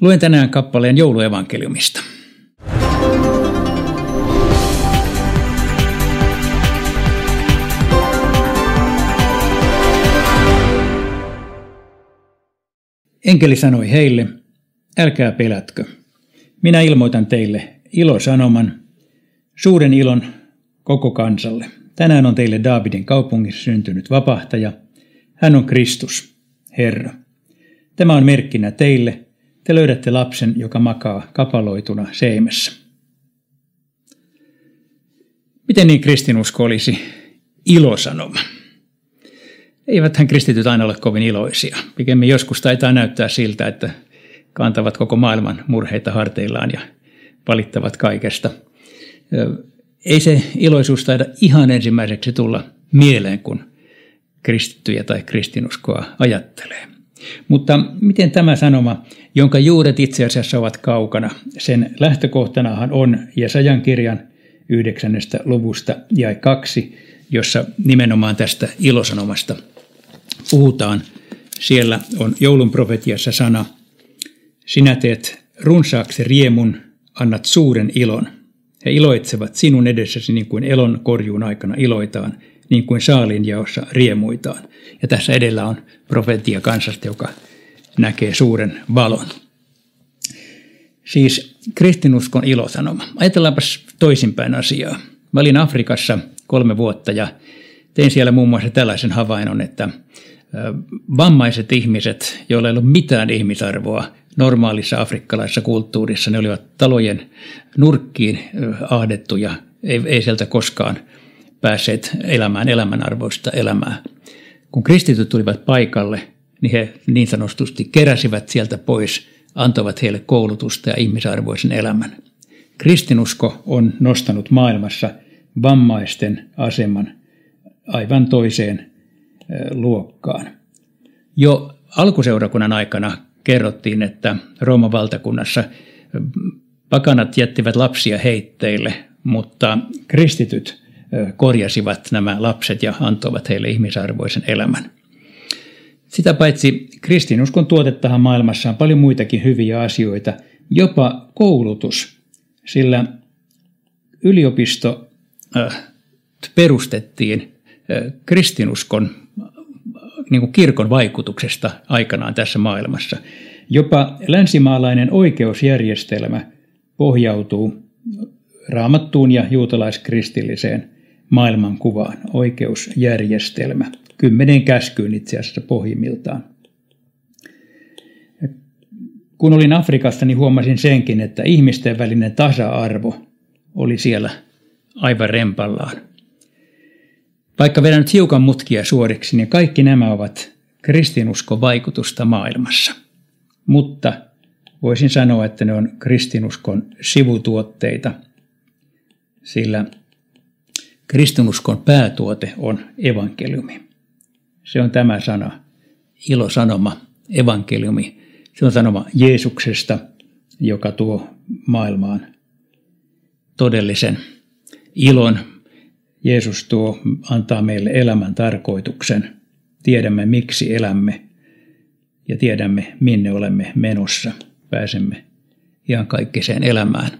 Luen tänään kappaleen jouluevankeliumista. Enkeli sanoi heille, älkää pelätkö. Minä ilmoitan teille ilosanoman, suuren ilon koko kansalle. Tänään on teille Daavidin kaupungissa syntynyt vapahtaja. Hän on Kristus, Herra. Tämä on merkkinä teille. Te löydätte lapsen, joka makaa kapaloituna seimessä. Miten niin kristinusko olisi ilosanoma? Eiväthän kristityt aina ole kovin iloisia. Pikemmin joskus taitaa näyttää siltä, että kantavat koko maailman murheita harteillaan ja valittavat kaikesta. Ei se iloisuus taida ihan ensimmäiseksi tulla mieleen, kun kristittyjä tai kristinuskoa ajattelee. Mutta miten tämä sanoma, jonka juuret itse asiassa ovat kaukana, sen lähtökohtanahan on Jesajan kirjan yhdeksännestä luvusta ja kaksi, jossa nimenomaan tästä ilosanomasta puhutaan. Siellä on joulun profetiassa sana, sinä teet runsaaksi riemun, annat suuren ilon. He iloitsevat sinun edessäsi niin kuin elon korjuun aikana iloitaan, niin kuin saalin jaossa riemuitaan. Ja tässä edellä on profetia kansasta, joka näkee suuren valon. Siis kristinuskon ilosanoma. Ajatellaanpas toisinpäin asiaa. Mä olin Afrikassa kolme vuotta ja tein siellä muun muassa tällaisen havainnon, että vammaiset ihmiset, joilla ei ollut mitään ihmisarvoa normaalissa afrikkalaisessa kulttuurissa, ne olivat talojen nurkkiin ahdettuja, ei, ei sieltä koskaan päässeet elämään elämänarvoista elämää. Kun kristityt tulivat paikalle, niin he niin sanotusti keräsivät sieltä pois, antoivat heille koulutusta ja ihmisarvoisen elämän. Kristinusko on nostanut maailmassa vammaisten aseman aivan toiseen luokkaan. Jo alkuseurakunnan aikana kerrottiin, että Rooman valtakunnassa pakanat jättivät lapsia heitteille, mutta kristityt korjasivat nämä lapset ja antoivat heille ihmisarvoisen elämän. Sitä paitsi kristinuskon tuotettahan maailmassa on paljon muitakin hyviä asioita, jopa koulutus, sillä yliopisto perustettiin kristinuskon niin kuin kirkon vaikutuksesta aikanaan tässä maailmassa. Jopa länsimaalainen oikeusjärjestelmä pohjautuu raamattuun ja juutalaiskristilliseen maailmankuvaan, oikeusjärjestelmä. Kymmenen käskyyn itse asiassa pohjimmiltaan. Kun olin Afrikassa, niin huomasin senkin, että ihmisten välinen tasa-arvo oli siellä aivan rempallaan. Vaikka vedän nyt hiukan mutkia suoriksi, niin kaikki nämä ovat kristinuskon vaikutusta maailmassa. Mutta voisin sanoa, että ne on kristinuskon sivutuotteita, sillä kristinuskon päätuote on evankeliumi. Se on tämä sana, ilosanoma, evankeliumi. Se on sanoma Jeesuksesta, joka tuo maailmaan todellisen ilon, Jeesus tuo, antaa meille elämän tarkoituksen. Tiedämme, miksi elämme ja tiedämme, minne olemme menossa. Pääsemme ihan kaikkiseen elämään.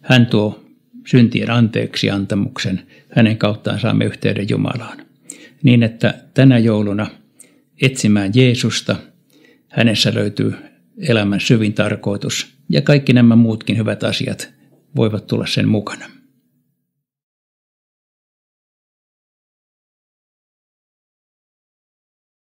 Hän tuo syntien anteeksi antamuksen. Hänen kauttaan saamme yhteyden Jumalaan. Niin, että tänä jouluna etsimään Jeesusta, hänessä löytyy elämän syvin tarkoitus ja kaikki nämä muutkin hyvät asiat voivat tulla sen mukana.